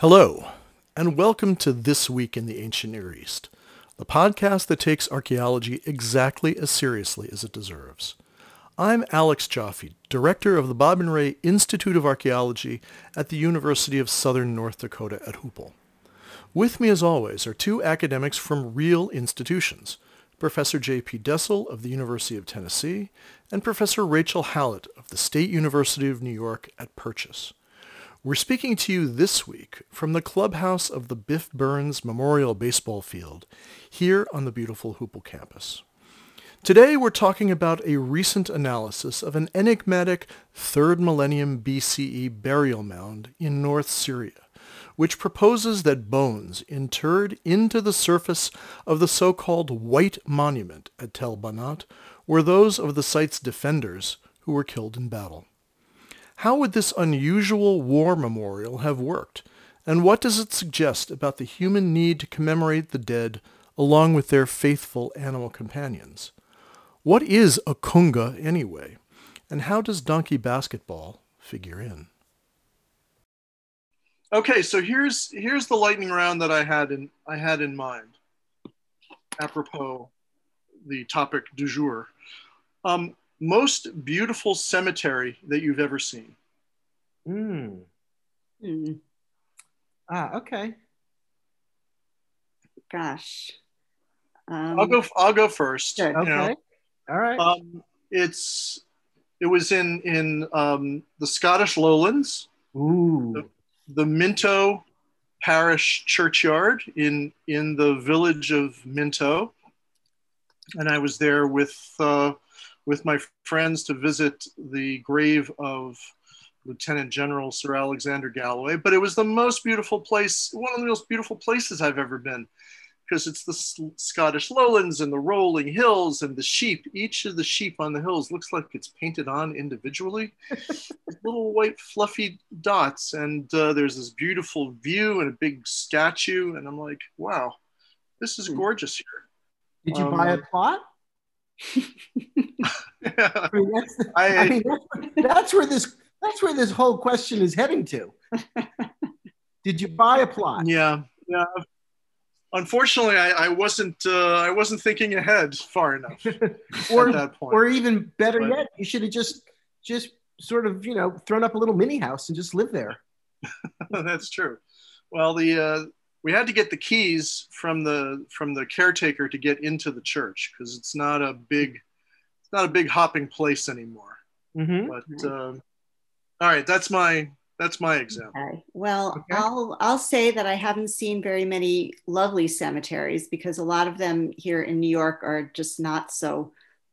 Hello, and welcome to This Week in the Ancient Near East, the podcast that takes archaeology exactly as seriously as it deserves. I'm Alex Joffe, director of the Bob and Ray Institute of Archaeology at the University of Southern North Dakota at Hoople. With me, as always, are two academics from real institutions, Professor J.P. Dessel of the University of Tennessee and Professor Rachel Hallote of the State University of New York at Purchase. We're speaking to you this week from the clubhouse of the Biff Burns Memorial Baseball Field here on the beautiful Hoople campus. Today we're talking about a recent analysis of an enigmatic 3rd millennium BCE burial mound in North Syria, which proposes that bones interred into the surface of the so-called White Monument at Tel Banat were those of the site's defenders who were killed in battle. How would this unusual war memorial have worked? And what does it suggest about the human need to commemorate the dead along with their faithful animal companions? What is a kunga anyway? And how does donkey basketball figure in? Okay, so here's here's the lightning round that I had in I had in mind, apropos the topic du jour. Um, most beautiful cemetery that you've ever seen? Mm. Mm. Ah, okay. Gosh. Um, I'll go. I'll go first. Okay. You know. All right. Um, it's. It was in in um, the Scottish Lowlands. Ooh. The, the Minto Parish Churchyard in in the village of Minto, and I was there with uh, with my friends to visit the grave of Lieutenant General Sir Alexander Galloway. But it was the most beautiful place, one of the most beautiful places I've ever been, because it's the Scottish lowlands and the rolling hills and the sheep. Each of the sheep on the hills looks like it's painted on individually, little white fluffy dots. And uh, there's this beautiful view and a big statue. And I'm like, wow, this is hmm. gorgeous here. Did you um, buy a plot? I mean, that's, I, I mean, that's, that's, where this that's where this whole question is heading to. Did you buy a plot? Yeah, yeah. Unfortunately, I, I wasn't. Uh, I wasn't thinking ahead far enough or, at that point. Or even better but, yet, you should have just just sort of you know thrown up a little mini house and just lived there. that's true. Well, the uh, we had to get the keys from the from the caretaker to get into the church because it's not a big it's not a big hopping place anymore. Mm-hmm. But uh, all right, that's my that's my example. Okay. Well, okay. I'll I'll say that I haven't seen very many lovely cemeteries because a lot of them here in New York are just not so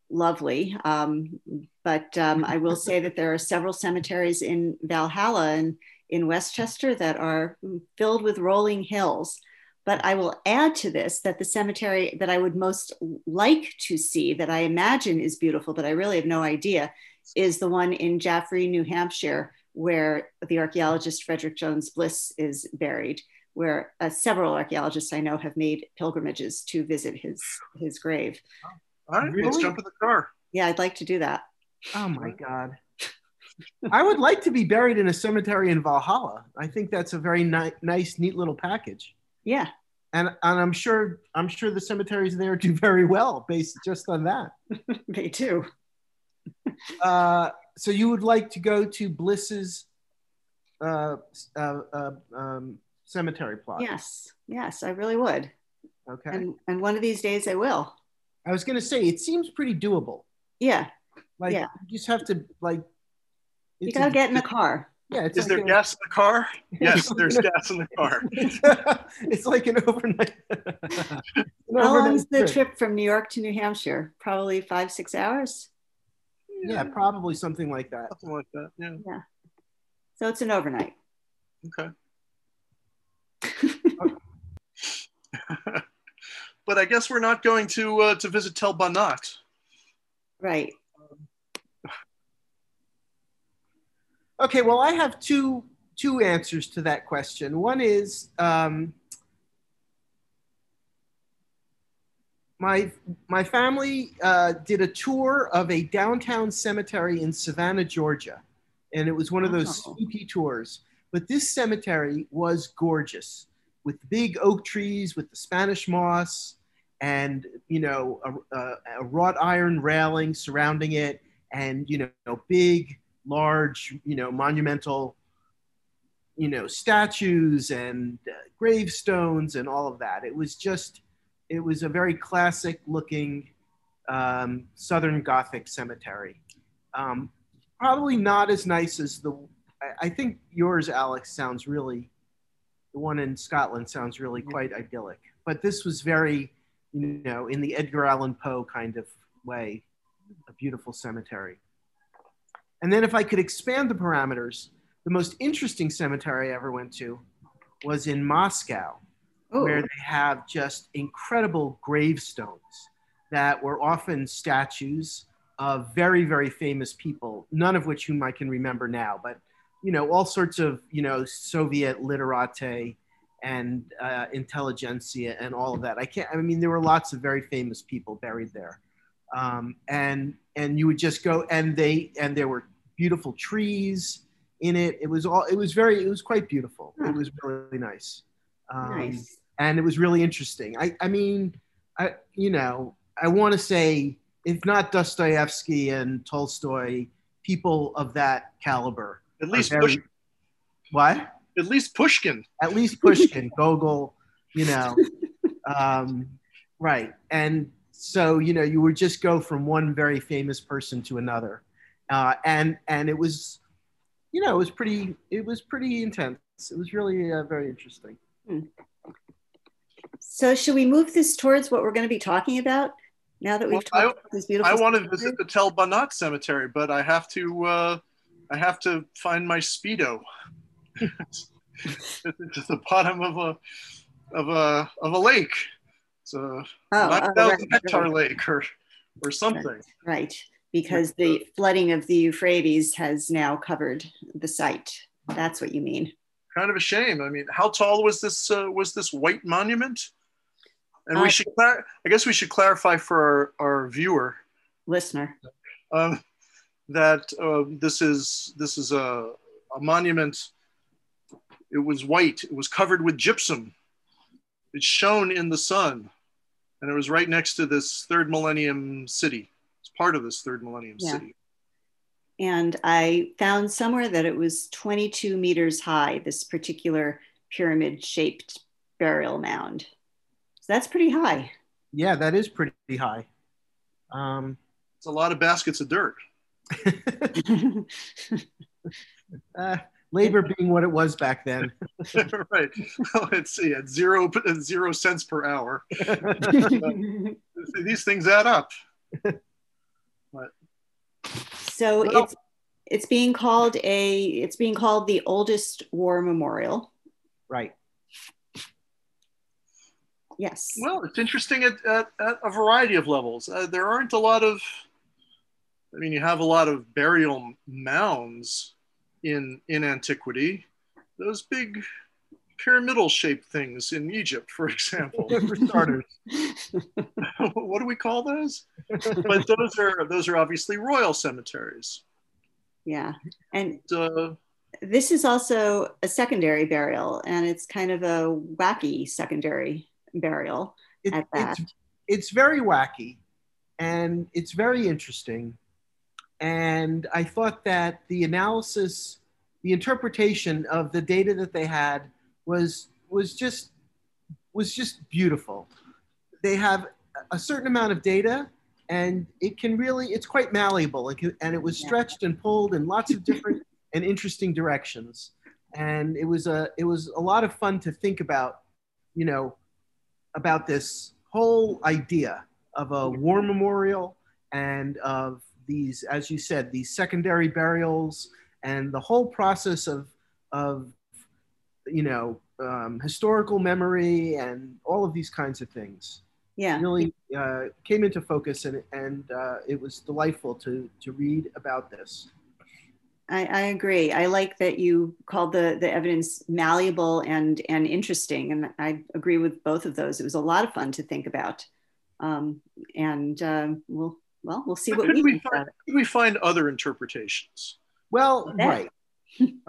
lovely. Um, but um, I will say that there are several cemeteries in Valhalla and in Westchester that are filled with rolling hills. But I will add to this that the cemetery that I would most like to see, that I imagine is beautiful, but I really have no idea, is the one in Jaffrey, New Hampshire, where the archaeologist Frederick Jones Bliss is buried, where uh, several archaeologists I know have made pilgrimages to visit his, his grave. All right, really? let's jump in the car. Yeah, I'd like to do that. Oh my God. I would like to be buried in a cemetery in Valhalla. I think that's a very ni- nice, neat little package. Yeah. And, and I'm sure I'm sure the cemeteries there do very well based just on that. they do. uh, so you would like to go to Bliss's uh, uh, uh, um, cemetery plot? Yes, yes, I really would. Okay. And, and one of these days I will. I was going to say it seems pretty doable. Yeah. Like yeah. you just have to like you gotta a, get in the car. Yeah, is like there a, gas in the car? Yes, there's gas in the car. it's like an overnight. an How long is the trip. trip from New York to New Hampshire? Probably five, six hours. Yeah, yeah, probably something like that. Something like that. Yeah. Yeah. So it's an overnight. Okay. but I guess we're not going to uh, to visit Tel Banat. Right. Okay, well, I have two two answers to that question. One is um, my my family uh, did a tour of a downtown cemetery in Savannah, Georgia, and it was one of those Oh. spooky tours. But this cemetery was gorgeous, with big oak trees, with the Spanish moss, and you know a, a, a wrought iron railing surrounding it, and you know big, large, you know monumental, you know statues and uh, gravestones and all of that. It was just it was a very classic looking um, Southern Gothic cemetery. Um, probably not as nice as the, I, I think yours, Alex, sounds really, the one in Scotland sounds really quite idyllic. But this was very, you know, in the Edgar Allan Poe kind of way, a beautiful cemetery. And then if I could expand the parameters, the most interesting cemetery I ever went to was in Moscow Oh, where they have just incredible gravestones that were often statues of very, very famous people, none of which whom I can remember now, but you know, all sorts of you know Soviet literati and uh, intelligentsia and all of that. I can't. I mean, there were lots of very famous people buried there, um, and and you would just go and they and there were beautiful trees in it. It was all. It was very. It was quite beautiful. It was really nice. Um, nice. and it was really interesting. I, I mean, I, you know, I want to say, if not Dostoevsky and Tolstoy, people of that caliber. At least very- Push, what? at least Pushkin. At least Pushkin, Gogol, you know, um, right. And so, you know, you would just go from one very famous person to another, uh, and and it was, you know, it was pretty, it was pretty intense. It was really uh, very interesting. So should we move this towards what we're going to be talking about now that we've Well, talked I- about this beautiful? I want to visit the Tel Banat cemetery, but I have to uh, I have to find my speedo. to the bottom of a of a of a lake. It's a Oh, nine oh, thousand right, hectare right, lake or or something. right, because the flooding of the Euphrates has now covered the site. That's what you mean. Kind of a shame. I mean, how tall was this uh, was this white monument? And Uh, we should clar- I guess we should clarify for our, our viewer Listener. um, that uh, this is this is a, a monument. It was white. It was covered with gypsum. It shone in the sun, and it was right next to this third millennium city. It's part of this third millennium Yeah. city. And I found somewhere that it was 22 meters high, this particular pyramid shaped burial mound. So that's pretty high. Yeah, that is pretty high. Um, It's a lot of baskets of dirt. uh, labor being what it was back then. right. Well, let's see. At zero at zero cents per hour, these things add up. So Well- it's it's being called a it's being called the oldest war memorial. right. Yes. Well, it's interesting at, at, at a variety of levels. Uh, there aren't a lot of, I mean, you have a lot of burial mounds in in antiquity. Those big pyramidal shaped things in Egypt, for example. For starters. what do we call those? But those are those are obviously royal cemeteries. yeah. And Uh, this is also a secondary burial, and it's kind of a wacky secondary burial. It- At that. It's, it's very wacky and it's very interesting. And I thought that the analysis, the interpretation of the data that they had was was just was just beautiful. They have a certain amount of data and it can really it's quite malleable it can, and it was stretched and pulled in lots of different and interesting directions. And it was a it was a lot of fun to think about you know about this whole idea of a war memorial and of these, as you said, these secondary burials and the whole process of, of you know, um, historical memory and all of these kinds of things. Yeah. really uh, came into focus, and and uh, it was delightful to to read about this. I, I agree. I like that you called the the evidence malleable and and interesting, and I agree with both of those. It was a lot of fun to think about, um, and uh, we'll well we'll see But what we we find, could we find other interpretations? Well, Yeah. right.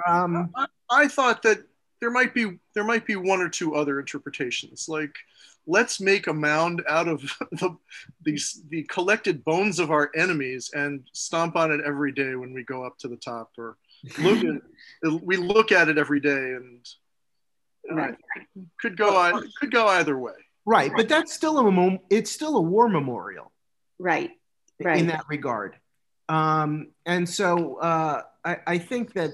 Um, I, I thought that there might be there might be one or two other interpretations, like let's make a mound out of the these the collected bones of our enemies and stomp on it every day when we go up to the top, or look at we look at it every day and uh, Right. could go on could go either way. right, but that's still a mem- it's still a war memorial. Right. right in that regard. Um, and so uh, I, I think that,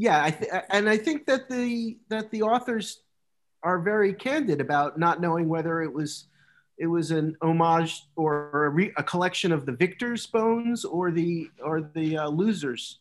yeah, I th- and I think that the that the authors are very candid about not knowing whether it was it was an homage or a, re- a collection of the victors' bones or the or the uh, losers'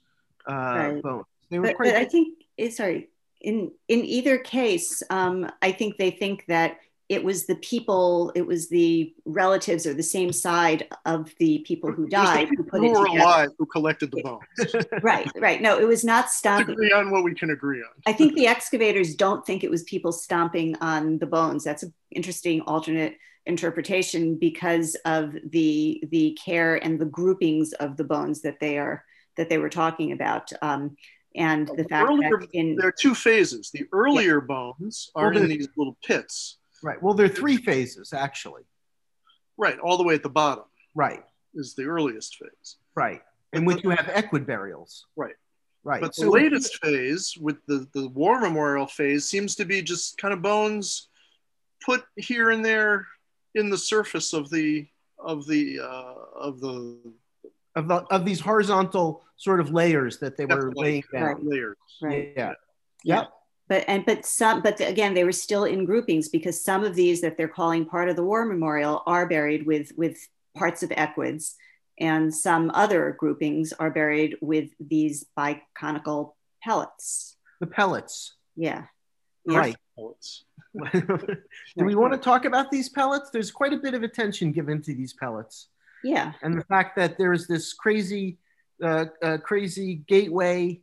uh, Right. bones. They were But, quite but I think eh, sorry. In in either case, um, I think they think that it was the people, it was the relatives or the same side of the people who It was the died who people put who it were together. alive who collected the bones. Right, right. No, it was not stomping. agree on what we can agree on. I think the excavators don't think it was people stomping on the bones. That's an interesting alternate interpretation because of the the care and the groupings of the bones that they are that they were talking about, um, and the fact Earlier, that in there are two phases. The earlier bones are Well, in these little pits, right. Well, there are three phases actually. right? All the way at the bottom Right, is the earliest phase. right, in which you have equid burials. Right. Right. But the So- latest phase, with the, the war memorial phase, seems to be just kind of bones put here and there in the surface of the of the uh, of the of, the, of these horizontal sort of layers that they were That's laying down. layers. right. Yeah. Yeah. Yep. But and but some but again they were still in groupings because some of these that they're calling part of the war memorial are buried with with parts of equids and some other groupings are buried with these biconical pellets. The pellets. Yeah. Right. Pellets. Do we want to talk about these pellets? There's quite a bit of attention given to these pellets, Yeah. and the fact that there's this crazy, uh, uh, crazy gateway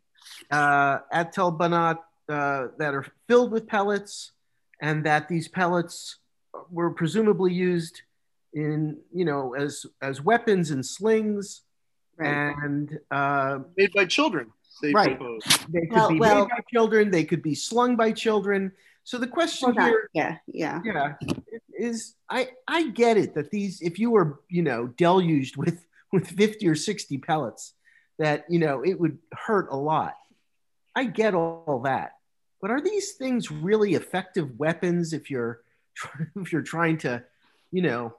uh, at Tel Banat uh, that are filled with pellets, and that these pellets were presumably used in, you know, as as weapons and slings, Right. and uh, Made by children, they Right. propose. they could Well- be well- made by children, they could be slung by children. So the question Hold on. here Yeah. Yeah. yeah is i i get it that these if you were you know deluged with with 50 or 60 pellets that you know it would hurt a lot i get all, all that but are these things really effective weapons if you're if you're trying to you know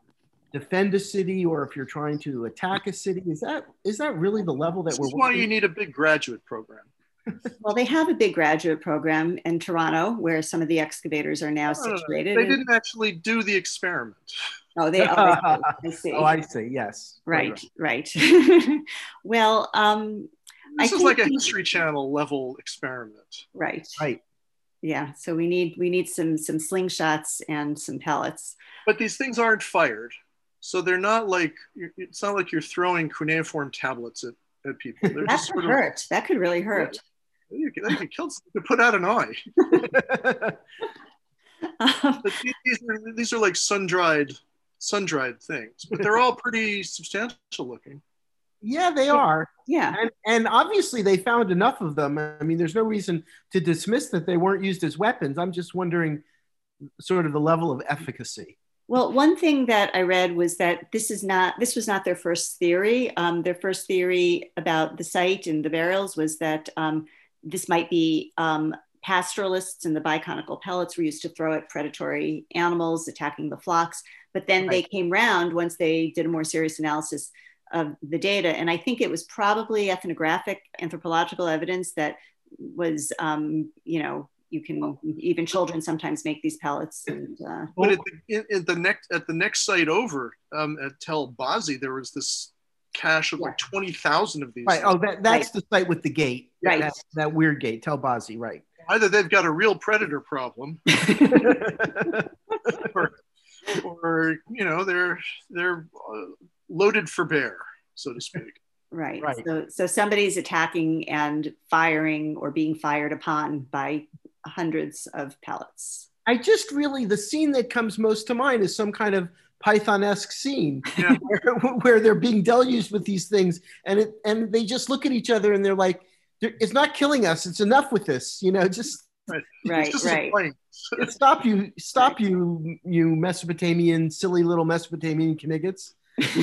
defend a city or if you're trying to attack a city is that is that really the level that This we're is why you need a big graduate program. Well, they have a big graduate program in Toronto where some of the excavators are now No, no, no. situated. They didn't actually do the experiment. Oh, they. Oh, I see. I see. oh i see yes right. Right. well, um, I This is think like a we- History Channel level experiment. right. right Yeah. So we need we need some some slingshots and some pellets. But these things aren't fired, so they're not like it's not like you're throwing cuneiform tablets at, at people. They're That could sort of hurt. That could really hurt. you could, you could kill, you could put out an eye. Um, But these- these are these are like sun dried sun dried things, but they're all pretty substantial looking. Yeah they are yeah. and, and obviously they found enough of them. I mean, there's no reason to dismiss that they weren't used as weapons. I'm just wondering sort of the level of efficacy. Well, one thing that I read was that this is not this was not their first theory. Um, their first theory about the site and the burials was that um, this might be um, pastoralists and the biconical pellets were used to throw at predatory animals attacking the flocks. But then they came round once they did a more serious analysis of the data, and I think it was probably ethnographic anthropological evidence that was, um, you know, you can even children sometimes make these pellets and. Uh, But at the, in, in the next at the next site over um, at Tel Bazi, there was this cache of like twenty thousand of these. Right. Oh, that, that's the site with the gate. Right. That, that weird gate, Tel Bazi, right. Either they've got a real predator problem, or, or you know they're they're uh, loaded for bear, so to speak. Right. Right. So, so somebody's attacking and firing or being fired upon by hundreds of pellets. I just really the scene that comes most to mind is some kind of Python-esque scene Yeah. where, where they're being deluged with these things, and it and they just look at each other and they're like, "It's not killing us. It's enough with this." You know, just Right, It's just right. stop you, stop you, you Mesopotamian, silly little Mesopotamian kniggets.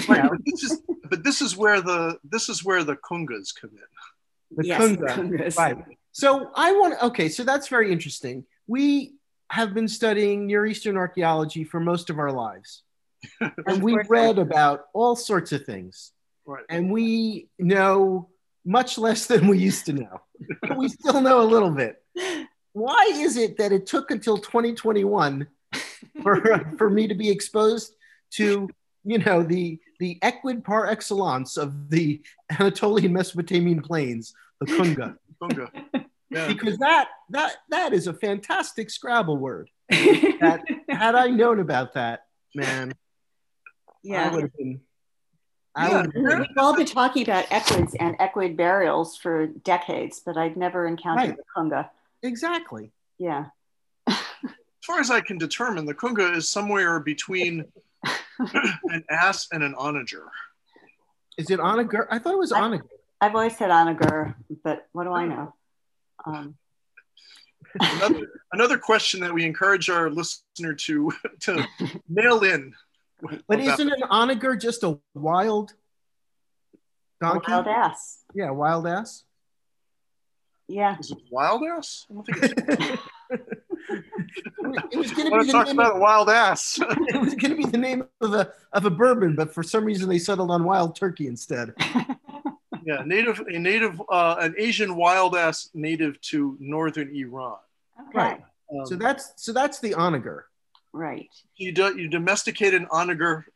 Right, but this is but this is where the this is where the kungas come in. The Yes, Kunga. Kungas. Right. So I want okay, so that's very interesting. We have been studying Near Eastern archaeology for most of our lives. And we've read about all sorts of things. Right. And we know much less than we used to know. But we still know a little bit. Why is it that it took until 2021 for, for me to be exposed to, you know, the the equid par excellence of the Anatolian Mesopotamian plains, the Kunga? Kunga. Yeah. because that that that is a fantastic Scrabble word. That had I known about that, man, I yeah. would have been. I Yeah. would have been We've all been talking about equids and equid burials for decades, but I'd never encountered Right. the kunga. exactly. Yeah. As far as I can determine, the kunga is somewhere between an ass and an onager. Is it onager? I thought it was I- onager. I've always said onager, but what do I know? Um, Another, another question that we encourage our listener to to mail in. But about- isn't an onager just a wild donkey? wild ass. Yeah, wild ass. Yeah. is it wild ass? I don't think it's. It was going to be the talk name. about Of, a wild ass. it was going to be the name of a of a bourbon, but for some reason they settled on wild turkey instead. yeah, native a native uh, an Asian wild ass native to northern Iran. Okay. Right. Um, So that's so that's the onager. Right. you do, you domesticate an onager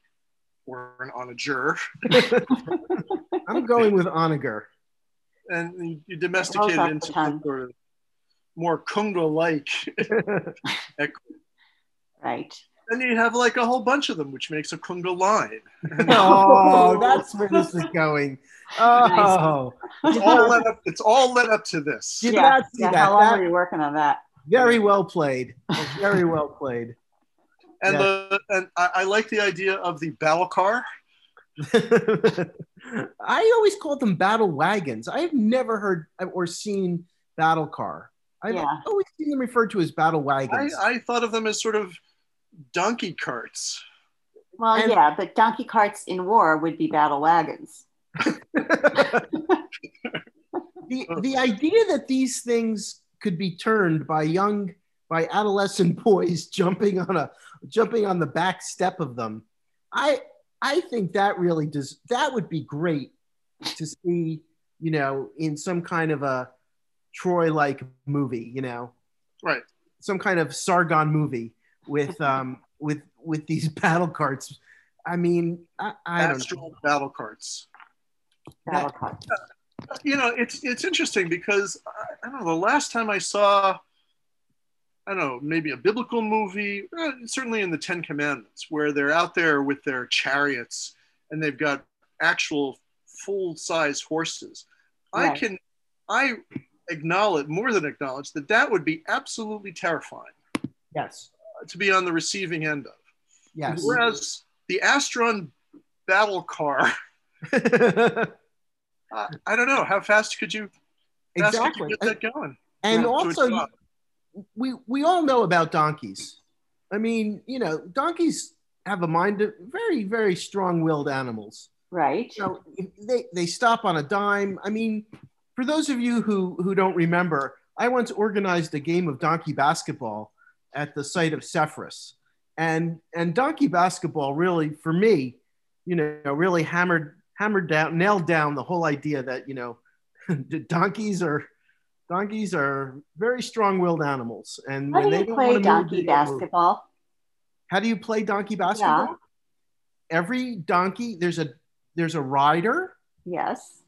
or an onager, I'm going with onager. and you, you domesticate it the into sort of more kunga-like. Right. then you have like a whole bunch of them, which makes a kunga line. oh, that's where this is going. Oh, It's all led up. It's all led up to this. Did yeah. not see yeah. that. How long That- were you working on that? very well played. Very well played. And Yeah. the and I, I like the idea of the battle car. I always called them battle wagons. I've never heard or seen battle car. I've Yeah. always seen them referred to as battle I, wagons. I thought of them as sort of donkey carts. Well, And- yeah, but donkey carts in war would be battle wagons. the the idea that these things could be turned by young by adolescent boys jumping on a jumping on the back step of them i i think that really does that would be great to see you know in some kind of a troy like movie you know Right. some kind of sargon movie with um with with these battle carts i mean i, I don't know battle carts. Battle carts. you know it's it's interesting because I, I don't know the last time I saw I don't know maybe a biblical movie eh, certainly in the Ten Commandments where they're out there with their chariots and they've got actual full size horses I can I acknowledge more than acknowledge that that would be absolutely terrifying yes uh, to be on the receiving end of yes whereas the Astron battle car I, uh, I don't know how fast could you fast could exactly you get that going and Yeah, also to we we all know about donkeys. I mean, you know, donkeys have a mind of very very strong-willed animals. Right. So they they stop on a dime. I mean, for those of you who who don't remember, I once organized a game of donkey basketball at the site of Sepphoris, and and donkey basketball really for me, you know, really hammered hammered down nailed down the whole idea that you know, donkeys are donkeys are very strong-willed animals, and How when do they you play donkey don't move. basketball? How do you play donkey basketball? Every donkey there's a there's a rider Yes.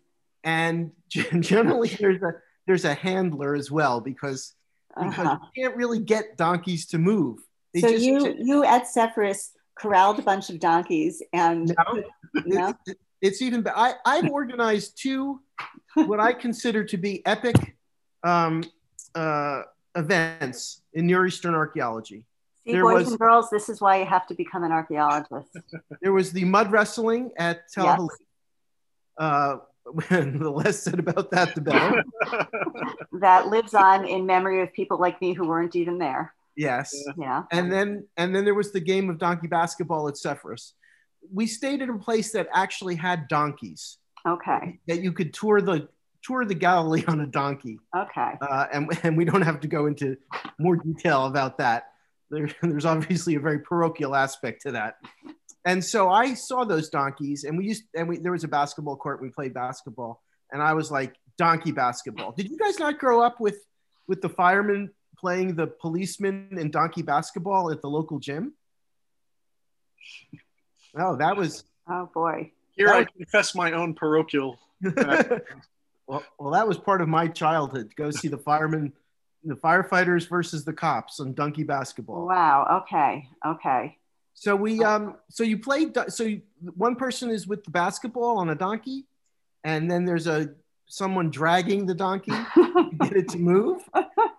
And generally there's a there's a handler as well because because Uh-huh. you can't really get donkeys to move. They So just you you at Sepphoris corralled a bunch of donkeys and No, no? it- it- it's even. I I've organized two what I consider to be epic um, uh, events in Near Eastern archaeology. See, There boys was- and girls, this is why you have to become an archaeologist. There was the mud wrestling at Tel Yes. Aviv. Uh, when the less said about that, the better. that lives on in memory of people like me who weren't even there. Yes. Yeah. and then and then there was the game of donkey basketball at Sepphoris. We stayed at a place that actually had donkeys Okay. that you could tour the tour the Galilee on a donkey, Okay. uh, and and we don't have to go into more detail about that. There, there's obviously a very parochial aspect to that. And so I saw those donkeys, and we used and we there was a basketball court. We played basketball, and I was like donkey basketball. Did you guys not grow up with with the firemen playing the policeman in donkey basketball at the local gym? Oh, that was Oh boy. Here That I was- confess my own parochial. well, well, that was part of my childhood. Go see the firemen, the firefighters versus the cops on donkey basketball. Wow. Okay. Okay. So we, um, so you played. So you, one person is with the basketball on a donkey, and then there's a someone dragging the donkey to get it to move,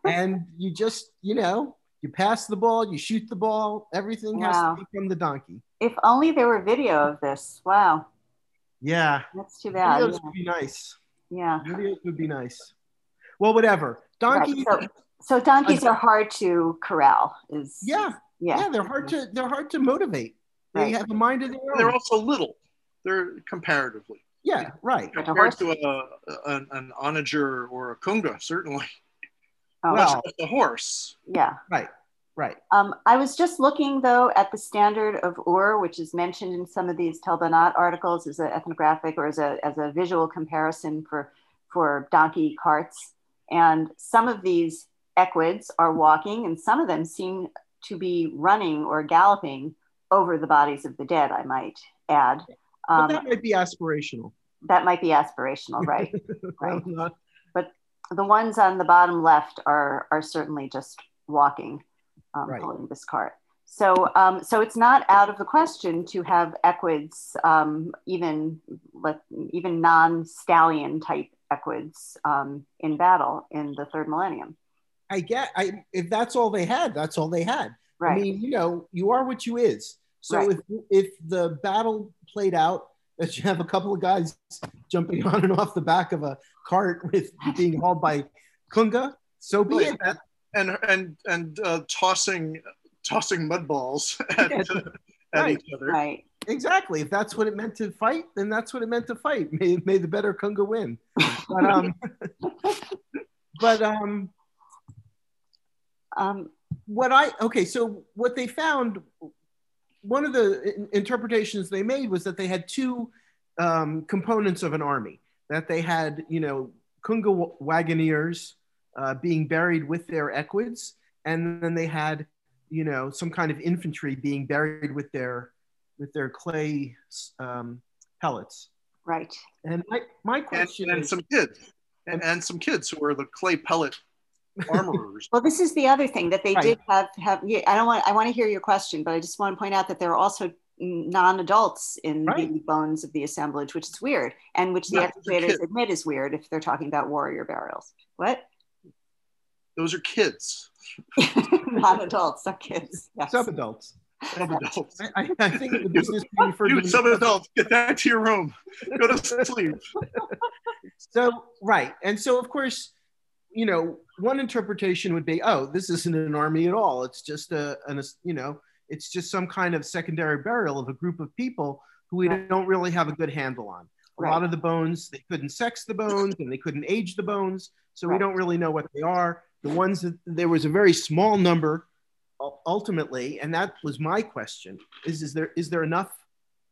and you just, you know, you pass the ball, you shoot the ball. Everything Wow. has to be from the donkey. if only there were video of this. Wow. Yeah, That's too bad. videos would be nice. Yeah. Videos would be nice. Well, whatever. Right. So, so donkeys are hard to corral. Is Yeah, Yeah. yeah, they're hard to they're hard to motivate. They Right. have a mind of their own. They're also little. They're comparatively Yeah, right. Like a compared to a, an, an onager or a kunga, certainly. Oh, Well- Much less horse. yeah. Right. Right. Um, I was just looking though at the standard of Ur, which is mentioned in some of these Telbanat articles as an ethnographic or as a, as a visual comparison for, for donkey carts. And some of these equids are walking and some of them seem to be running or galloping over the bodies of the dead, I might add. But Um, that might be aspirational. that might be aspirational, right? Right. Not- the ones on the bottom left are are certainly just walking, um, Right. pulling this cart. So um, so it's not out of the question to have equids, um, even let, even non stallion type equids um, in battle in the third millennium. I get. I if that's all they had, that's all they had. Right. I mean, you know, you are what you is. So Right. if if the battle played out that you have a couple of guys jumping on and off the back of a cart with being hauled by kunga, so be it. And and and, and uh, tossing tossing mud balls at, Yeah. at Right. each other. right. Exactly. If that's what it meant to fight, then that's what it meant to fight. May, may the better Kunga win. But um, but um, Um, what I okay, so what they found, one of the in- interpretations they made was that they had two um, components of an army. That they had, you know, Kunga wa- wagoneers uh, being buried with their equids, and then they had, you know, some kind of infantry being buried with their with their clay um, pellets. right. And my, my And, question and is, some kids. And, and some kids who are the clay pellet armorers. Well, this is the other thing that they Right. did have have. Yeah, I don't want. I want to hear your question, but I just want to point out that there are also non-adults in Right. the bones of the assemblage, which is weird, and which the Yeah, excavators kids. admit is weird if they're talking about warrior burials. What? Those are kids, not adults, not kids. Yes. sub-adults. some adults. I, I- I think the business being referred You to some adults, get back to your room. Go to sleep. So right, and so of course, you know, one interpretation would be, oh, this isn't an army at all. It's just a, an, you know, it's just some kind of secondary burial of a group of people who we Right. don't really have a good handle on. A Right. lot of the bones, they couldn't sex the bones and they couldn't age the bones, so we don't really know what they are. The ones that there was a very small number, ultimately, and that was my question: is is there is there enough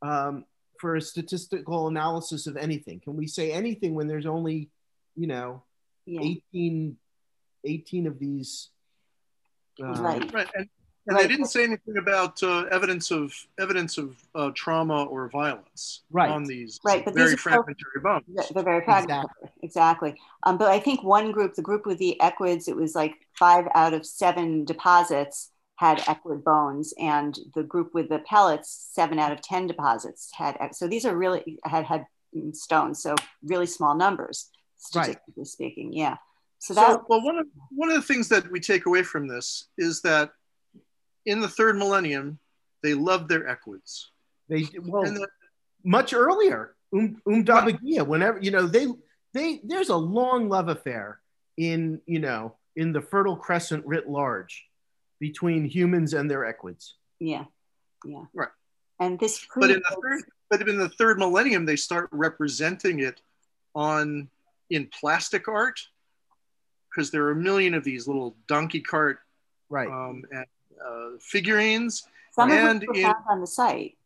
um, for a statistical analysis of anything? Can we say anything when there's only, you know, Yeah. 18, 18 of these? uh, Right. Right. And, and Right. they didn't say anything about uh, evidence of evidence of uh, trauma or violence Right. on these Right, but very these are so- fragmentary bones. They're they're very fragmented. Exactly. Um, but I think one group, the group with the equids, it was like five out of seven deposits had equid bones, and the group with the pellets, seven out of ten deposits had. So these are really had had stones, so really small numbers, statistically right. speaking. Yeah. So that so, well, one of one of the things that we take away from this is that in the third millennium, they loved their equids. They well the, much earlier, um, Umdabagia, whenever you know they they there's a long love affair in you know in the Fertile Crescent writ large between humans and their equids. Yeah, yeah, right. And this, but in the third, but in the third millennium, they start representing it on in plastic art because there are a million of these little donkey cart right um, and, uh, figurines. Some and of in, on the site.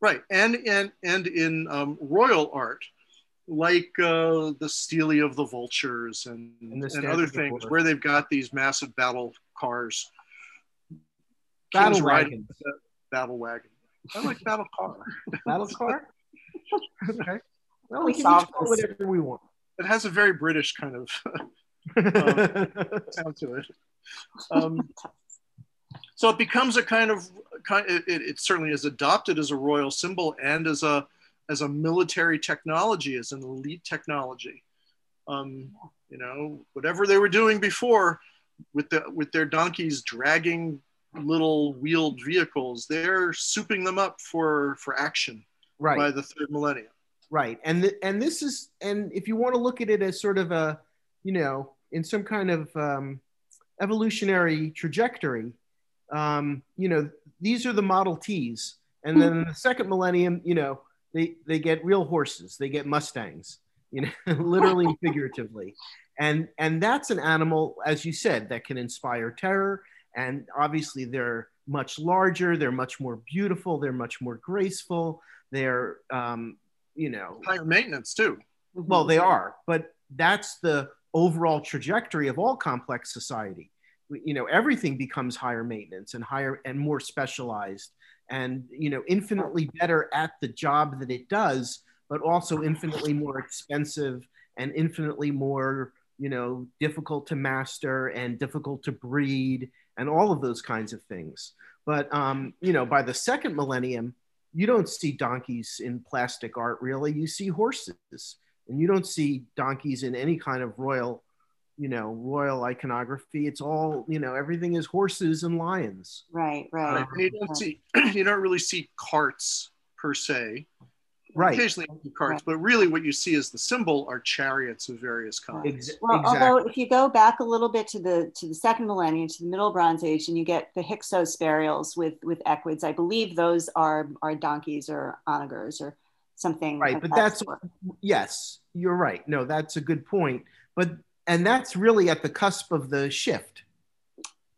Right, and and and in um, royal art, like uh, the Stele of the Vultures and, and, and other things, where they've got these massive battle cars. Battle wagon. Battle wagon. I like battle car. battle car. okay. Well, we, we can call whatever we want. It has a very British kind of um, sound to it. Um, so it becomes a kind of kind. It, it, certainly is adopted as a royal symbol and as a as a military technology, as an elite technology. Um, you know, whatever they were doing before with the with their donkeys dragging little wheeled vehicles, they're souping them up for for action right. by the third millennium. Right, and th- and this is and if you want to look at it as sort of a you know in some kind of um, evolutionary trajectory, um, you know, these are the Model Ts. And then in the second millennium, you know, they, they get real horses, they get Mustangs, you know, literally and figuratively. And, and that's an animal, as you said, that can inspire terror. And obviously, they're much larger, they're much more beautiful, they're much more graceful, they're, um, you know, higher maintenance too. Well, they are, but that's the overall trajectory of all complex society. You know everything becomes higher maintenance and higher and more specialized and you know infinitely better at the job that it does but also infinitely more expensive and infinitely more you know difficult to master and difficult to breed and all of those kinds of things. But um, you know by the second millennium you don't see donkeys in plastic art really. You see horses and you don't see donkeys in any kind of royal you know royal iconography. It's all you know everything is horses and lions. Right right. You don't see you don't really see carts per se. Right. Occasionally carts right. but really what you see is the symbol are chariots of various kinds. Ex- well exactly. although if you go back a little bit to the to the second millennium to the middle bronze age and you get the hyksos burials with with equids i believe those are are donkeys or onagers or something right but that's yes you're right no that's a good point but and that's really at the cusp of the shift.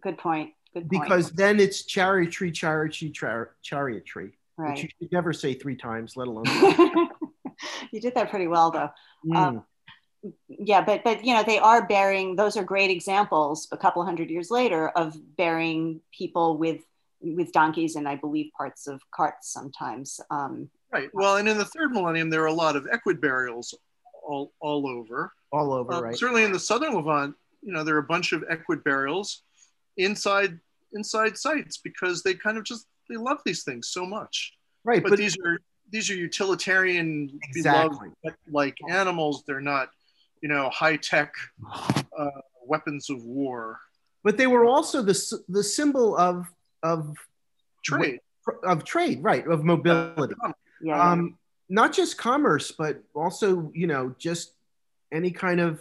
Good point. Good point. Because then it's chariotry, chariotry, char- chariotry. Right. Which you should never say three times, let alone. you did that pretty well, though. Mm. Um, yeah, but but you know they are bearing. Those are great examples. A couple hundred years later, of bearing people with with donkeys and I believe parts of carts sometimes. Um, right. Well, and in the third millennium, there are a lot of equid burials all all over all over, uh, right? Certainly in the southern Levant, you know, there are a bunch of equid burials inside inside sites because they kind of just they love these things so much. Right, but, but these are these are utilitarian, exactly. beloved like animals. They're not, you know, high tech uh, weapons of war. But they were also the the symbol of of trade of trade, right? Of mobility. Uh, yeah. Um, not just commerce, but also you know just any kind of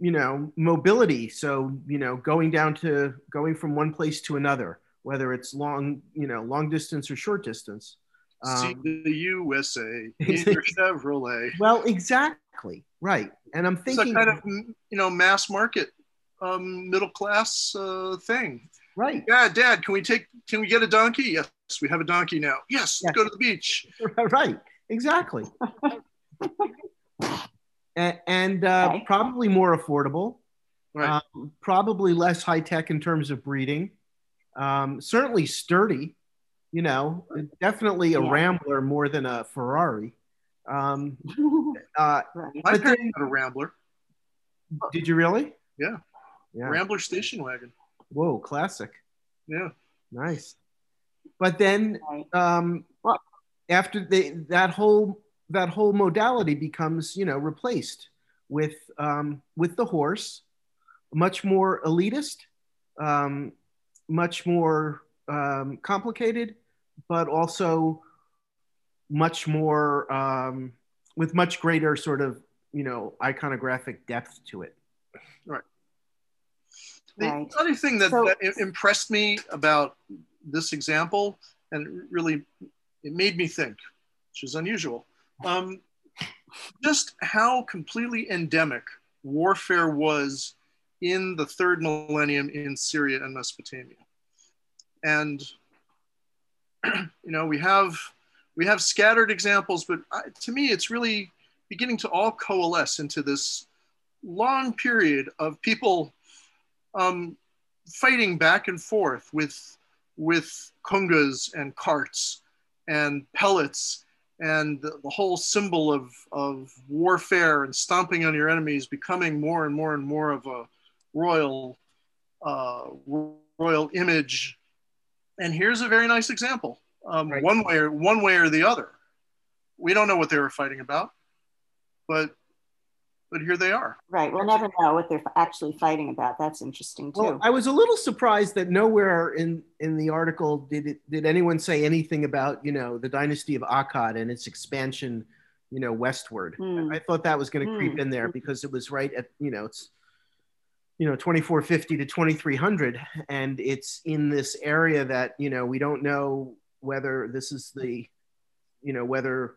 you know mobility. So you know going down to going from one place to another whether it's long you know long distance or short distance. Um, see the usa either chevrolet. Well exactly. Right. And i'm thinking it's a kind of you know mass market um, middle class uh, thing. Right. Yeah dad can we take can we get a donkey? Yes we have a donkey now yes, yes. let's go to the beach right exactly and, and uh, okay. probably more affordable. Right. Um, probably less high tech in terms of breeding. Um, certainly sturdy. You know, definitely a yeah. Rambler more than a Ferrari. Um, uh, My parents had a Rambler. Did you really? Yeah. Yeah. Rambler station wagon. Whoa, classic. Yeah. Nice. But then Right. um, Well- after they that whole that whole modality becomes you know replaced with um, with the horse, much more elitist, um, much more um, complicated, but also much more um, with much greater sort of you know iconographic depth to it. The Right. other thing that, So- that impressed me about this example, and really it made me think, which is unusual, um, just how completely endemic warfare was in the third millennium in Syria and Mesopotamia. And you know, we have we have scattered examples, but I, to me, it's really beginning to all coalesce into this long period of people um, fighting back and forth with with kungas and carts and pellets and the, the whole symbol of, of warfare and stomping on your enemies becoming more and more and more of a royal uh, royal image and here's a very nice example um, Right. one way or one way or the other we don't know what they were fighting about but but here they are Right. We'll never know what they're actually fighting about. That's interesting too. Well, I was a little surprised that nowhere in in the article did it, did anyone say anything about you know the dynasty of Akkad and its expansion, you know, westward. Hmm. I thought that was going to Hmm. creep in there because it was right at you know it's you know 2450 to 2300 and it's in this area that you know we don't know whether this is the you know whether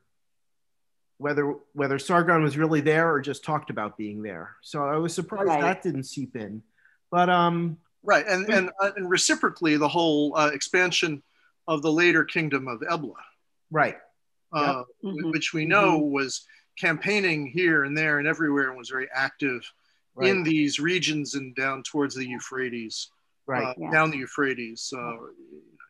whether whether Sargon was really there or just talked about being there. So I was surprised Right. that didn't seep in. But um Right, and and, uh, and reciprocally, the whole uh, expansion of the later kingdom of Ebla, right. uh, Mhm. which we know was campaigning here and there and everywhere, and was very active Right. in these regions and down towards the Euphrates, right. uh, Yeah. down the Euphrates, uh,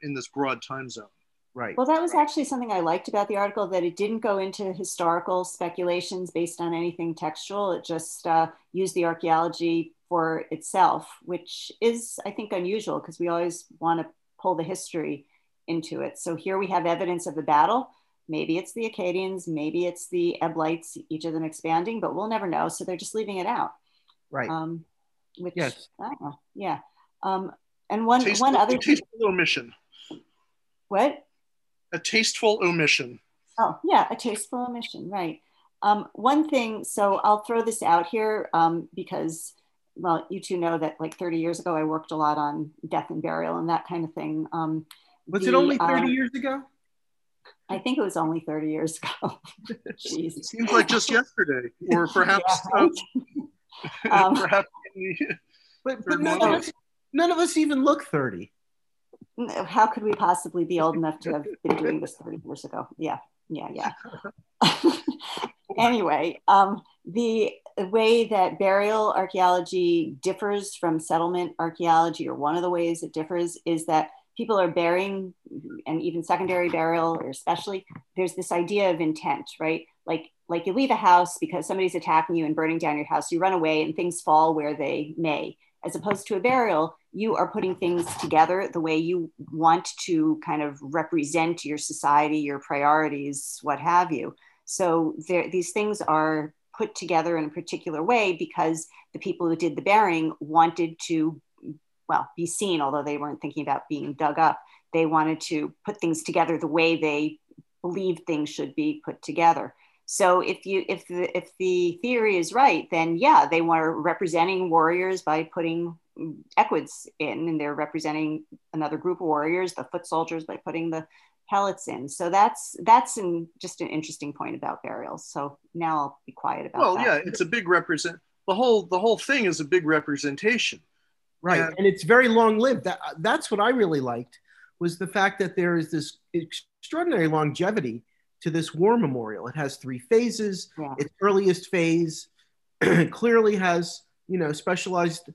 in this broad time zone. Right. Well, that was actually something I liked about the article that it didn't go into historical speculations based on anything textual. It just uh, used the archaeology for itself, which is, I think, unusual because we always want to pull the history into it. So here we have evidence of a battle. Maybe it's the Akkadians, maybe it's the Eblites, each of them expanding, but we'll never know. So they're just leaving it out. right. Um, which, Yes. I don't know. Yeah. Um, and one, Tasteful, one other, tasteful omission. what? A tasteful omission. Oh, yeah, a tasteful omission, right. Um, one thing, so I'll throw this out here um, because, well, you two know that like 30 years ago, I worked a lot on death and burial and that kind of thing. Um, was the, it only 30 uh, years ago? I think it was only 30 years ago. It Jeez. seems like just yesterday, or perhaps, Yeah, right? uh, Um, perhaps. But, but none, of us, none of us even look 30. How could we possibly be old enough to have been doing this 30 years ago? Yeah, yeah, yeah. anyway, um, the way that burial archaeology differs from settlement archaeology, or one of the ways it differs, is that people are burying, and even secondary burial, or especially, there's this idea of intent, right? Like, like you leave a house because somebody's attacking you and burning down your house. You run away, and things fall where they may. As opposed to a burial, you are putting things together the way you want to kind of represent your society, your priorities, what have you. So there, these things are put together in a particular way because the people who did the burying wanted to, well, be seen, although they weren't thinking about being dug up. They wanted to put things together the way they believed things should be put together. So if you if the if the theory is right, then yeah, they were representing warriors by putting equids in, and they're representing another group of warriors, the foot soldiers, by putting the pellets in. So that's that's an, just an interesting point about burials. So now I'll be quiet about Well, that. yeah, it's a big represent. The whole the whole thing is a big representation. Right. Yeah. And it's very long lived. That, that's what I really liked was the fact that there is this extraordinary longevity to this war memorial. It has three phases. Yeah. Its earliest phase clearly has, you know, specialized,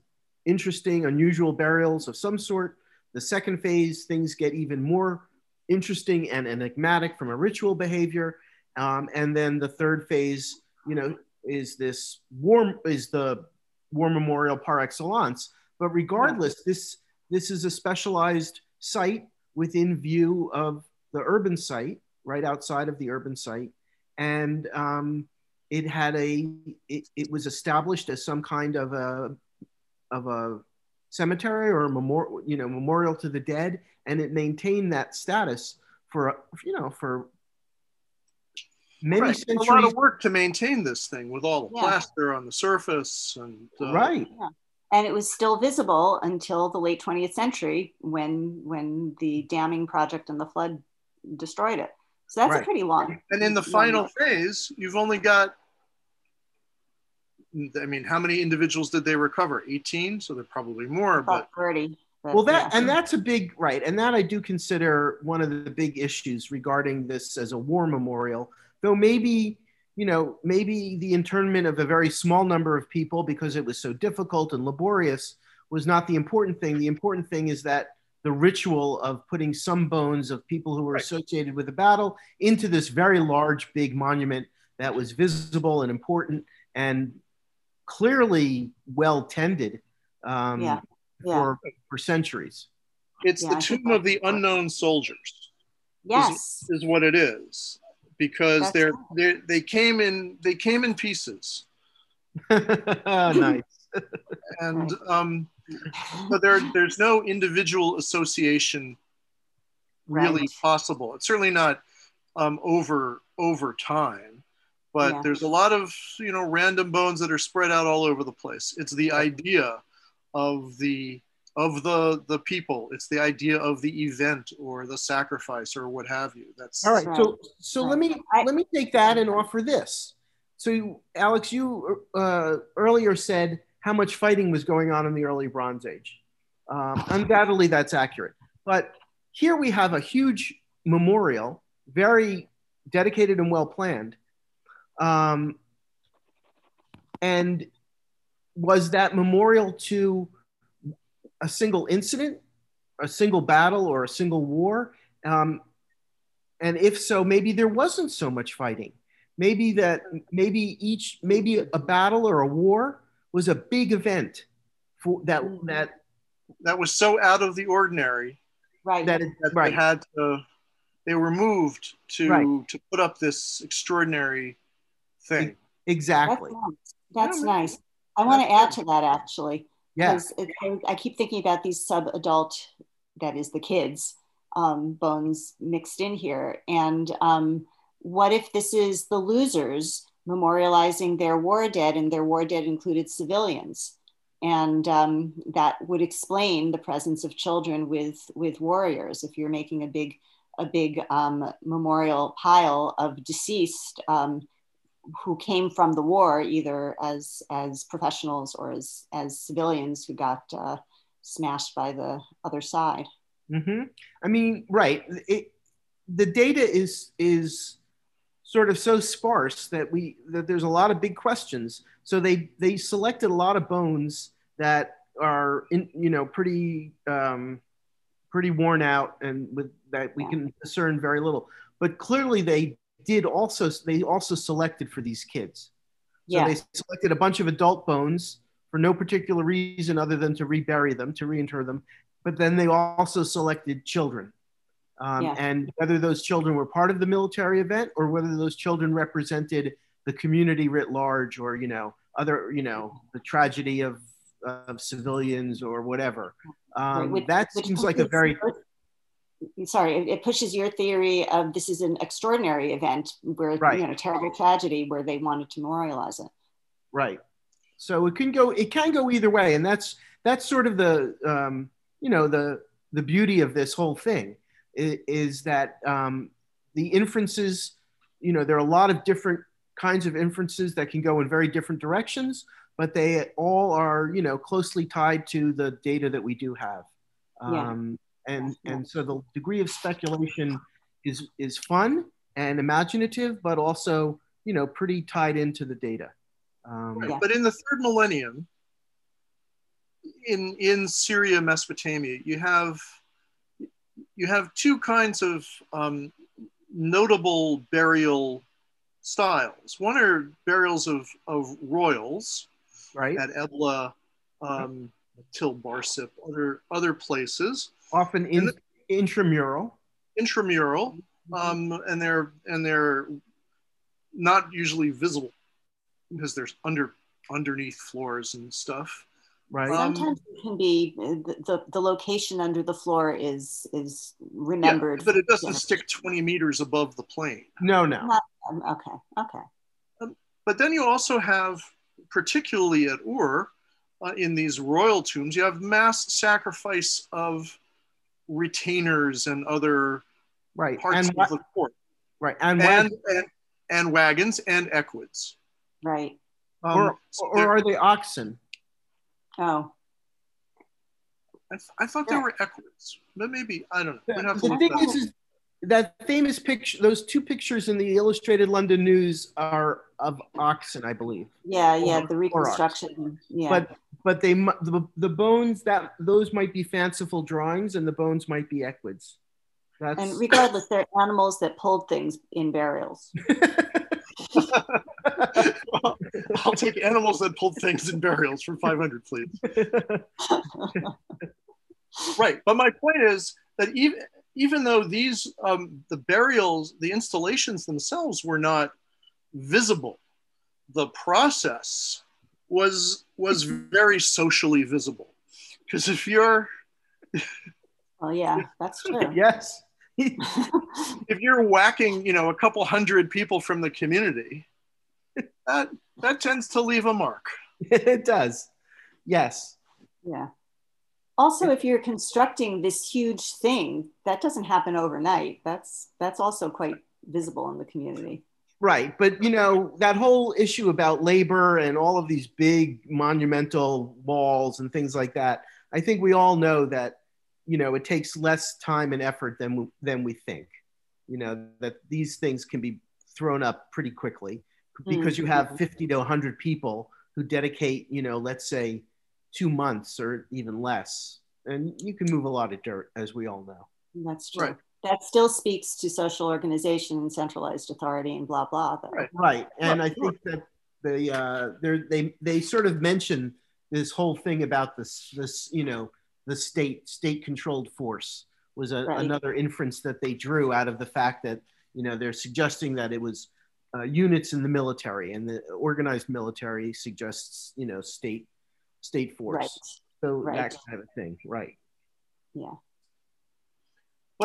interesting, unusual burials of some sort. The second phase, things get even more interesting and enigmatic from a ritual behavior. Um, and then the third phase, you know, is this war is the war memorial par excellence. But regardless, this this is a specialized site within view of the urban site, right outside of the urban site. And um, it had a, it, it was established as some kind of a, of a cemetery or a memorial, you know, memorial to the dead. And it maintained that status for, you know, for many Right. centuries. A lot of work to maintain this thing with all the Yeah. plaster on the surface and uh, right. and it was still visible until the late 20th century when when the damming project and the flood destroyed it so that's Right. a pretty long And in the long- final phase, you've only got. I mean, how many individuals did they recover? 18, so they're probably more. But about 30 but Well, that yeah. and that's a big right, and that I do consider one of the big issues regarding this as a war memorial. Though maybe you know maybe the internment of a very small number of people because it was so difficult and laborious was not the important thing. The important thing is that the ritual of putting some bones of people who were Right. associated with the battle into this very large, big monument that was visible and important and clearly well tended um, Yeah. Yeah. for for centuries. it's Yeah, the I tomb of the that's unknown soldiers. yes is what it is because That's they're, right. they they came in they came in pieces nice. and um but there there's no individual association really Right. possible it's certainly not um over over time but Yeah. there's a lot of you know random bones that are spread out all over the place it's the idea of the of the the people it's the idea of the event or the sacrifice or what have you that's All right. Right. So so let me let me take that and offer this. So Alex, you uh, earlier said how much fighting was going on in the early Bronze Age. Um, undoubtedly, that's accurate. But here we have a huge memorial, very dedicated and well planned. Um, and was that memorial to a single incident, a single battle, or a single war? Um, and if so, maybe there wasn't so much fighting. Maybe that maybe each maybe a battle or a war was a big event for that that that was so out of the ordinary right that it, that right they had to they were moved to Right. to put up this extraordinary thing exactly that's nice, that's Yeah, nice. i want to add to that actually yeah because it, I keep thinking about these sub-adult, that is the kids, um, bones mixed in here. And um, what if this is the losers memorializing their war dead, and their war dead included civilians? And um, that would explain the presence of children with with warriors. If you're making a big a big um, memorial pile of deceased um, who came from the war, either as as professionals or as as civilians who got uh, smashed by the other side. hmm I mean, right. It, the data is is sort of so sparse that we that there's a lot of big questions. So they they selected a lot of bones that are in you know pretty um, pretty worn out and with that we Yeah. can discern very little. But clearly they did also they also selected for these kids. So Yeah, they selected a bunch of adult bones for no particular reason other than to rebury them, to reinter them. But then they also selected children. Um, Yeah. And whether those children were part of the military event or whether those children represented the community writ large or, you know, other, you know, the tragedy of, of civilians or whatever. Um, Which- that which seems like a very, sorry. It, it pushes your theory of this is an extraordinary event where Right. you know terrible tragedy where they wanted to memorialize it. right so it can go it can go either way and that's that's sort of the um, you know the the beauty of this whole thing is, is that um, the inferences you know there are a lot of different kinds of inferences that can go in very different directions but they all are you know closely tied to the data that we do have Yeah. um, and and so the degree of speculation is is fun and imaginative but also you know pretty tied into the data um, Right. Yeah. But in the third millennium, in in Syria, Mesopotamia, you have you have two kinds of um, notable burial styles. One are burials of, of royals right at Ebla, um, Tilbarsip, other other places, Often in, And intramural. intramural, um, and they're and they're not usually visible because there's under underneath floors and stuff. Right. Um, Sometimes it can be the, the, the location under the floor is is remembered. Yeah, but it doesn't stick 20 meters above the plain. no, no. Um, okay, okay. But then you also have, particularly at Ur, uh, in these royal tombs, you have mass sacrifice of retainers and other Right. parts And, of the court, right. And, and, and and wagons and equids. Right. Um, or, or are they oxen? Oh, I, th- I thought there Yeah. were equids, but maybe I don't know. The, We'd have to the thing that is, is that famous picture, those two pictures in the Illustrated London News are of oxen, I believe. yeah, yeah. Or- The reconstruction. Yeah. But but they the, the bones that those might be fanciful drawings, and the bones might be equids. That's and regardless, they're animals that pulled things in burials. I'll take animals that pulled things in burials for 500, please. Right. But my point is that even even though these um, the burials, the installations themselves were not visible, the process was was very socially visible. Because if you're Oh yeah, that's true. yes. if you're whacking, you know, a couple hundred people from the community, that that tends to leave a mark. it does. Yes. Yeah. Also, if you're constructing this huge thing, that doesn't happen overnight. That's that's also quite visible in the community. Right. But, you know, that whole issue about labor and all of these big monumental walls and things like that, I think we all know that, you know, it takes less time and effort than, we- than we think. You know, that these things can be thrown up pretty quickly because you have mm-hmm. 50 to 100 people who dedicate, you know, let's say two months or even less. And you can move a lot of dirt, as we all know. That's true. Right. That still speaks to social organization and centralized authority and blah blah. Though. Right. Right, and I think that they uh, they they sort of mention this whole thing about this this you know the state state controlled force was a, Right. another inference that they drew out of the fact that you know they're suggesting that it was uh, units in the military and the organized military suggests you know state state force Right. so Right. that kind of a thing right Yeah.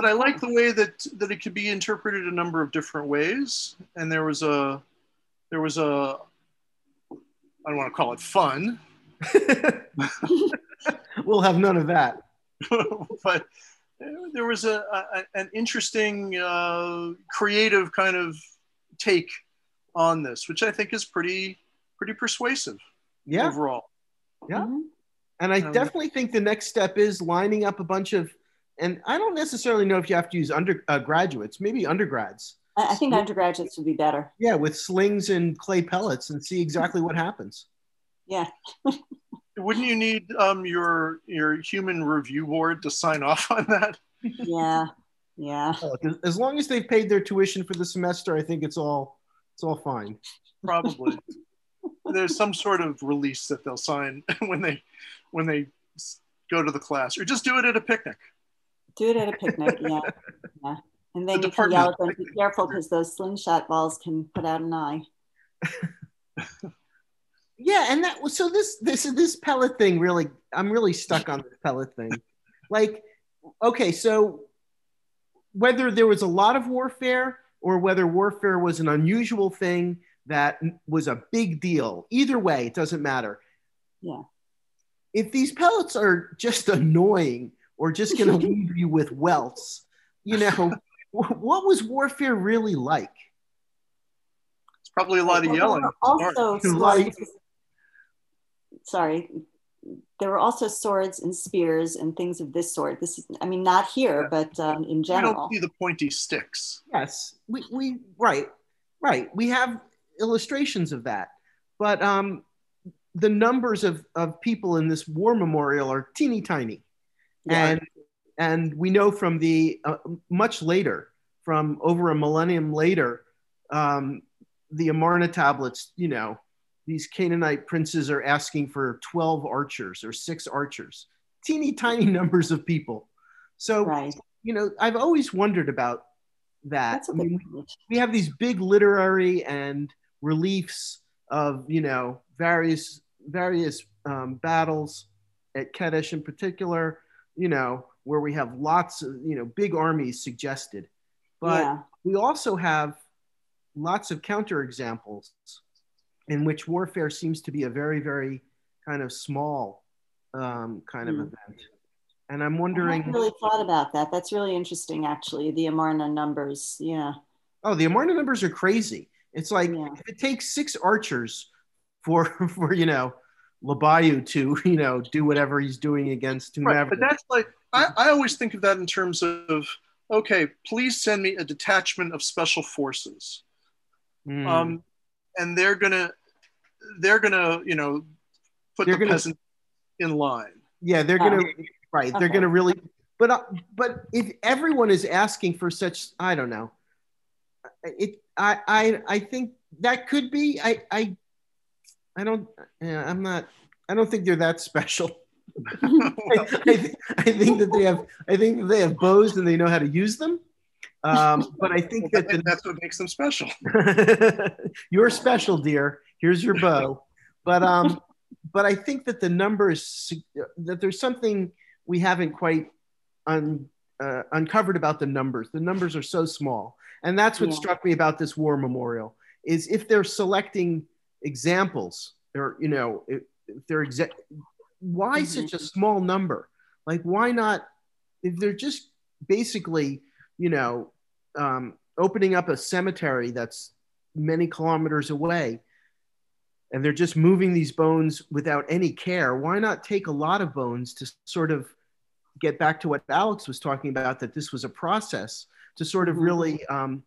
But I like the way that that it could be interpreted a number of different ways. And there was a there was a I don't want to call it fun, we'll have none of that but there was a, a an interesting uh, creative kind of take on this, which I think is pretty pretty persuasive yeah overall. Yeah. Mhm. And I Um, definitely think the next step is lining up a bunch of, and I don't necessarily know if you have to use under uh, graduates, maybe undergrads. I, I think undergraduates would be better. Yeah, with slings and clay pellets and see exactly what happens. Yeah. Wouldn't you need um, your your human review board to sign off on that? Yeah. Yeah. Oh, As- As long as they've paid their tuition for the semester, I think it's all it's all fine. Probably. There's some sort of release that they'll sign when they when they go to the class, or just do it at a picnic. Do it at a picnic. Yeah. Yeah. And then The you can yell at them, be careful because those slingshot balls can put out an eye. Yeah, and that was so this this this pellet thing really I'm really stuck on this pellet thing. Like, okay, so whether there was a lot of warfare or whether warfare was an unusual thing that was a big deal, either way, it doesn't matter. Yeah. If these pellets are just annoying or just going to leave you with welts, you know, what was warfare really like? It's probably a lot of Well, yelling. Also, Right. swords, sorry, there were also swords and spears and things of this sort. This is, I mean, not here, but um, in You general. don't see the pointy sticks. Yes, we, we right, right. We have illustrations of that, but um, the numbers of, of people in this war memorial are teeny tiny, Yeah. And and we know from the uh, much later, from over a millennium later, um, the Amarna tablets, you know, these Canaanite princes are asking for 12 archers or six archers, teeny tiny numbers of people. So, Right. you know, I've always wondered about that. I mean, we have these big literary and reliefs of you know various various um, battles at Kadesh in particular, you know, where we have lots of you know big armies suggested, but yeah. we also have lots of counterexamples in which warfare seems to be a very very kind of small um, kind of Hmm. event, and I'm I wondering. hadn't really thought about that. That's really interesting, actually. The Amarna numbers. Yeah. Oh, the Amarna numbers are crazy. It's like Yeah. if it takes six archers for for you know Labayu to you know do whatever he's doing against Right, but that's like I, I always think of that in terms of okay, please send me a detachment of special forces, Mm. um, and they're gonna they're gonna you know put They're the gonna- peasant in line. yeah, they're gonna right. They're Okay. gonna really. But uh, but if everyone is asking for such, I don't know. It I I I think that could be. I I I don't. Yeah, I'm not. I don't think they're that special. I, I, thi- I think that they have. I think that they have bows and they know how to use them. Um, but I think that the, that's what makes them special. you're special, dear. Here's your bow. But um, but I think that the numbers that there's something we haven't quite un, uh, uncovered about the numbers. The numbers are so small, and that's what Yeah. struck me about this war memorial. Is if they're selecting examples, or you know, if, if they're exa- why Mhm. such a small number? Like, why not? If they're just basically, you know, um, opening up a cemetery that's many kilometers away and they're just moving these bones without any care why not take a lot of bones to sort of get back to what alex was talking about that this was a process to sort of Mhm. really um,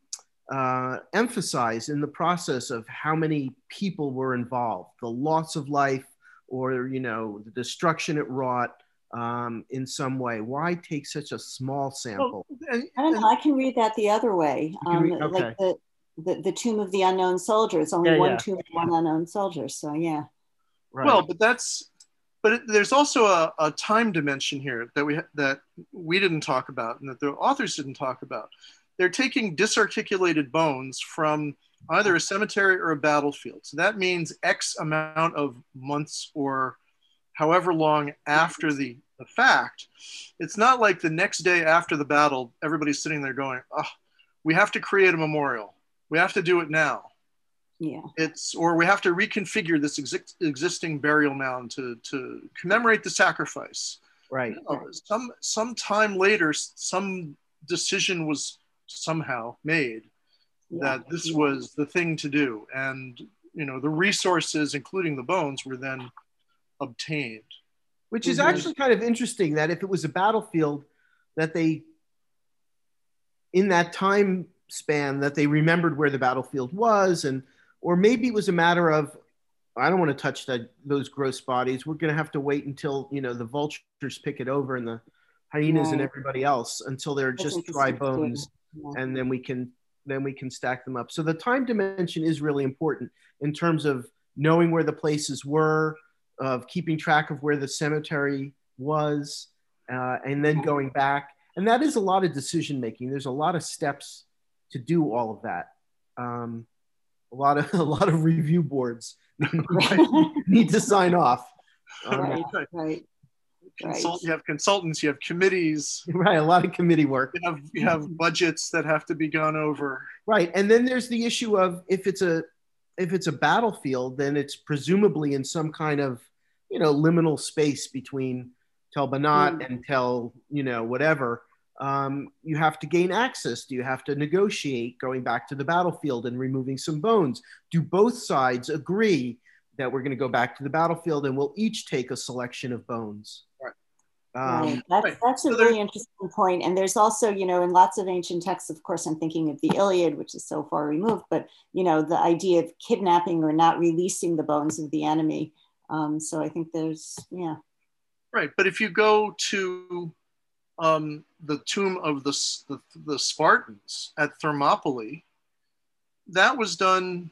uh, emphasize in the process of how many people were involved the loss of life or you know the destruction it wrought um, in some way why take such a small sample And- I don't know. I can read that the other way. Um, read- okay. Like the, the, the tomb of the unknown soldier. It's only Yeah, one yeah. tomb of one unknown soldier. So, yeah. right Well, but that's but it, there's also a, a time dimension here that we that we didn't talk about and that the authors didn't talk about. They're taking disarticulated bones from either a cemetery or a battlefield. So that means X amount of months or however long after the, the fact. It's not like the next day after the battle, everybody's sitting there going, oh, we have to create a memorial. We have to do it now Yeah. it's or we have to reconfigure this exi- existing burial mound to to commemorate the sacrifice right No, some some time later some decision was somehow made yeah. that this was the thing to do and you know the resources including the bones were then obtained which is Mhm. actually kind of interesting that if it was a battlefield that they in that time span that they remembered where the battlefield was and or maybe it was a matter of i don't want to touch that those gross bodies we're going to have to wait until you know the vultures pick it over and the hyenas and everybody else until they're That's just dry interesting, too. bones Yeah. and then we can then we can stack them up so the time dimension is really important in terms of knowing where the places were of keeping track of where the cemetery was uh, and then going back and that is a lot of decision making there's a lot of steps to do all of that um, a lot of a lot of review boards need to sign off Um, Right. Right. Consult, Right. you have consultants you have committees right a lot of committee work you have you have budgets that have to be gone over Right. And then there's the issue of if it's a if it's a battlefield, then it's presumably in some kind of, you know, liminal space between Tel Banat Mm. and Tel, you know, whatever. Um, you have to gain access. Do you have to negotiate going back to the battlefield and removing some bones? Do both sides agree that we're going to go back to the battlefield and we'll each take a selection of bones? Um. That's, right. that's a So really interesting point. And there's also, you know, in lots of ancient texts, of course, I'm thinking of the Iliad, which is so far removed, but, you know, the idea of kidnapping or not releasing the bones of the enemy. Um, so I think there's, yeah. Right, but if you go to um, the tomb of the, the the Spartans at Thermopylae, that was done,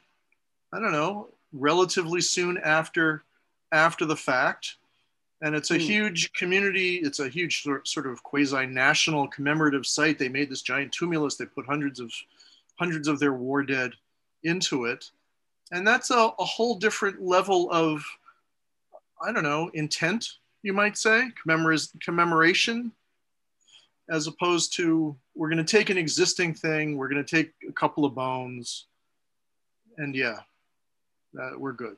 I don't know, relatively soon after after the fact. And it's a Hmm. huge community. It's a huge sort of quasi-national commemorative site. They made this giant tumulus. They put hundreds of hundreds of their war dead into it, and that's a, a whole different level of I don't know intent, you might say, commemor- commemoration, as opposed to we're going to take an existing thing, we're going to take a couple of bones, and yeah, uh, we're good.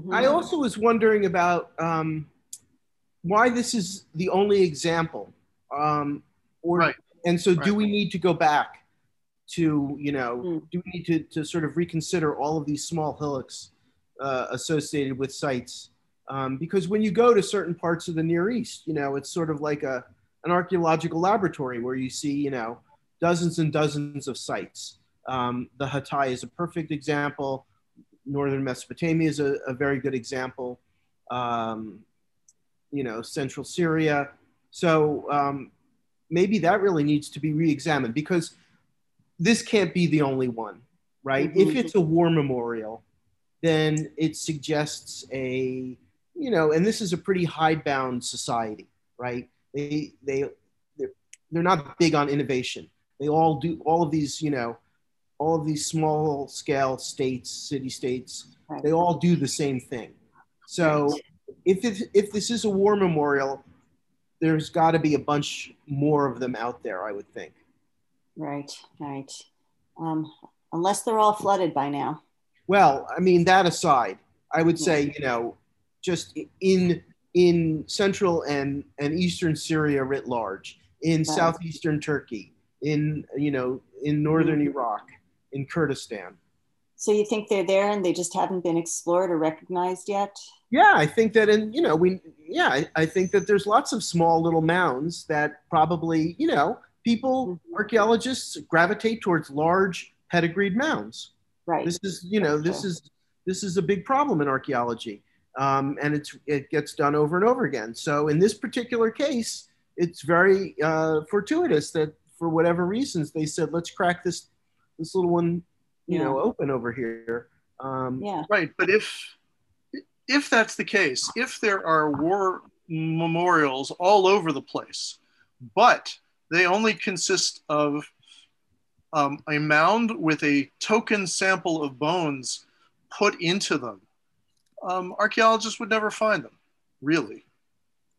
Mhm. I also was wondering about um, why this is the only example, um, or Right. and so do we need to go back to you know Mm. do we need to, to sort of reconsider all of these small hillocks uh, associated with sites? Um, because when you go to certain parts of the Near East, you know it's sort of like a an archaeological laboratory where you see you know dozens and dozens of sites. Um, the Hatay is a perfect example northern Mesopotamia is a, a very good example. Um, you know, central Syria. So um, maybe that really needs to be re-examined because this can't be the only one, right? Mhm. If it's a war memorial, then it suggests a, you know, and this is a pretty hidebound society, right? They they they're, they're not big on innovation. They all do all of these, you know, all these small scale states, city states, Right. they all do the same thing. So if it, if this is a war memorial, there's got to be a bunch more of them out there, I would think. Right, right. Um, unless they're all flooded by now. Well, I mean that aside, I would say you know, just in in central and and eastern Syria writ large, in southeastern Turkey, in you know in northern Iraq, in Kurdistan. So you think they're there and they just haven't been explored or recognized yet? Yeah, I think that, and you know, we, yeah, I, I think that there's lots of small little mounds that probably, you know, people, archaeologists gravitate towards large pedigreed mounds. Right. This is, you know, this is this is a big problem in archaeology, um, and it's it gets done over and over again. So in this particular case, it's very uh, fortuitous that for whatever reasons they said, let's crack this this little one, you Yeah. know, open over here. Um, yeah. Right, but if if that's the case, if there are war memorials all over the place, but they only consist of um, a mound with a token sample of bones put into them, um, archaeologists would never find them. Really,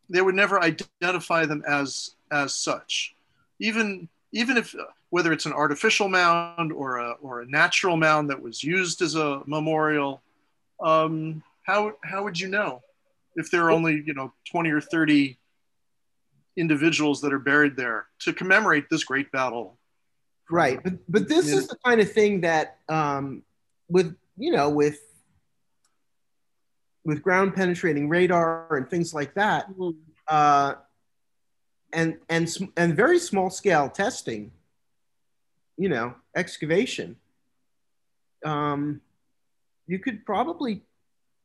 they would never identify them as as such. Even even if whether it's an artificial mound or a or a natural mound that was used as a memorial, um, how how would you know if there are only you know 20 or 30 individuals that are buried there to commemorate this great battle right but but this Yeah. is the kind of thing that um, with you know with with ground penetrating radar and things like that Mhm. uh, and and and very small scale testing you know excavation um, you could probably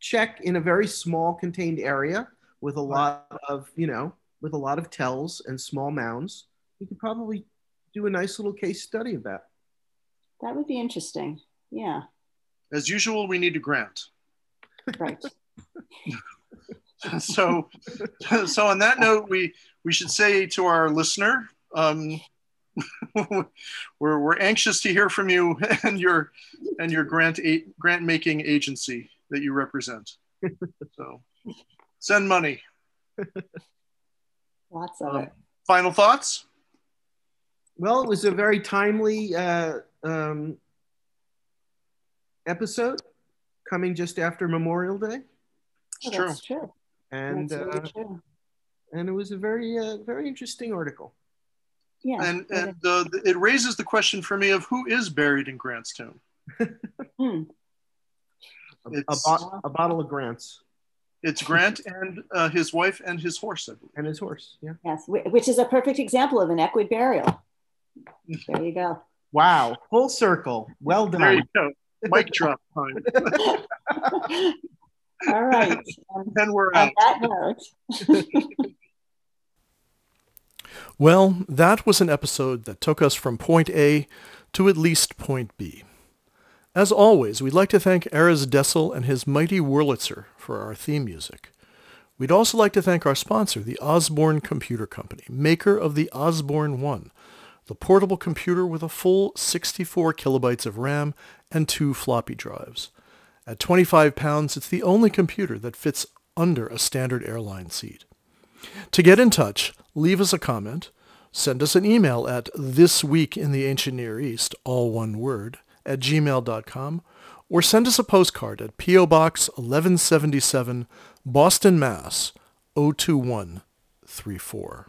check in a very small contained area with a lot of you know with a lot of tells and small mounds you could probably do a nice little case study of that That would be interesting. Yeah. as usual we need a grant Right. so so on that note we we should say to our listener um, we're, we're anxious to hear from you and your and your grant a, grant making agency that you represent so send money Lots of Um, it. final thoughts well it was a very timely uh, um, episode coming just after memorial day it's Oh, true That's true. and That's really uh, true. and it was a very uh, very interesting article Yeah. and it and uh, it raises the question for me of who is buried in Grant's tomb. Hmm. a, a, bo- a bottle of grants It's Grant and uh, his wife and his horse, I believe. and his horse yeah Yes, which is a perfect example of an equid burial. There you go. wow full circle well done. There done you go. Mic drop time. All right. Um, And we're on out. that note, Well, that was an episode that took us from point A to at least point B. As always, we'd like to thank Erez Dessel and his mighty Wurlitzer for our theme music. We'd also like to thank our sponsor, the Osborne Computer Company, maker of the Osborne One, the portable computer with a full 64 kilobytes of RAM and two floppy drives. At 25 pounds, it's the only computer that fits under a standard airline seat. To get in touch, leave us a comment, send us an email at this week in the ancient near east, all one word, at gmail.com, or send us a postcard at P.O. Box 1177, Boston, Mass. 02134.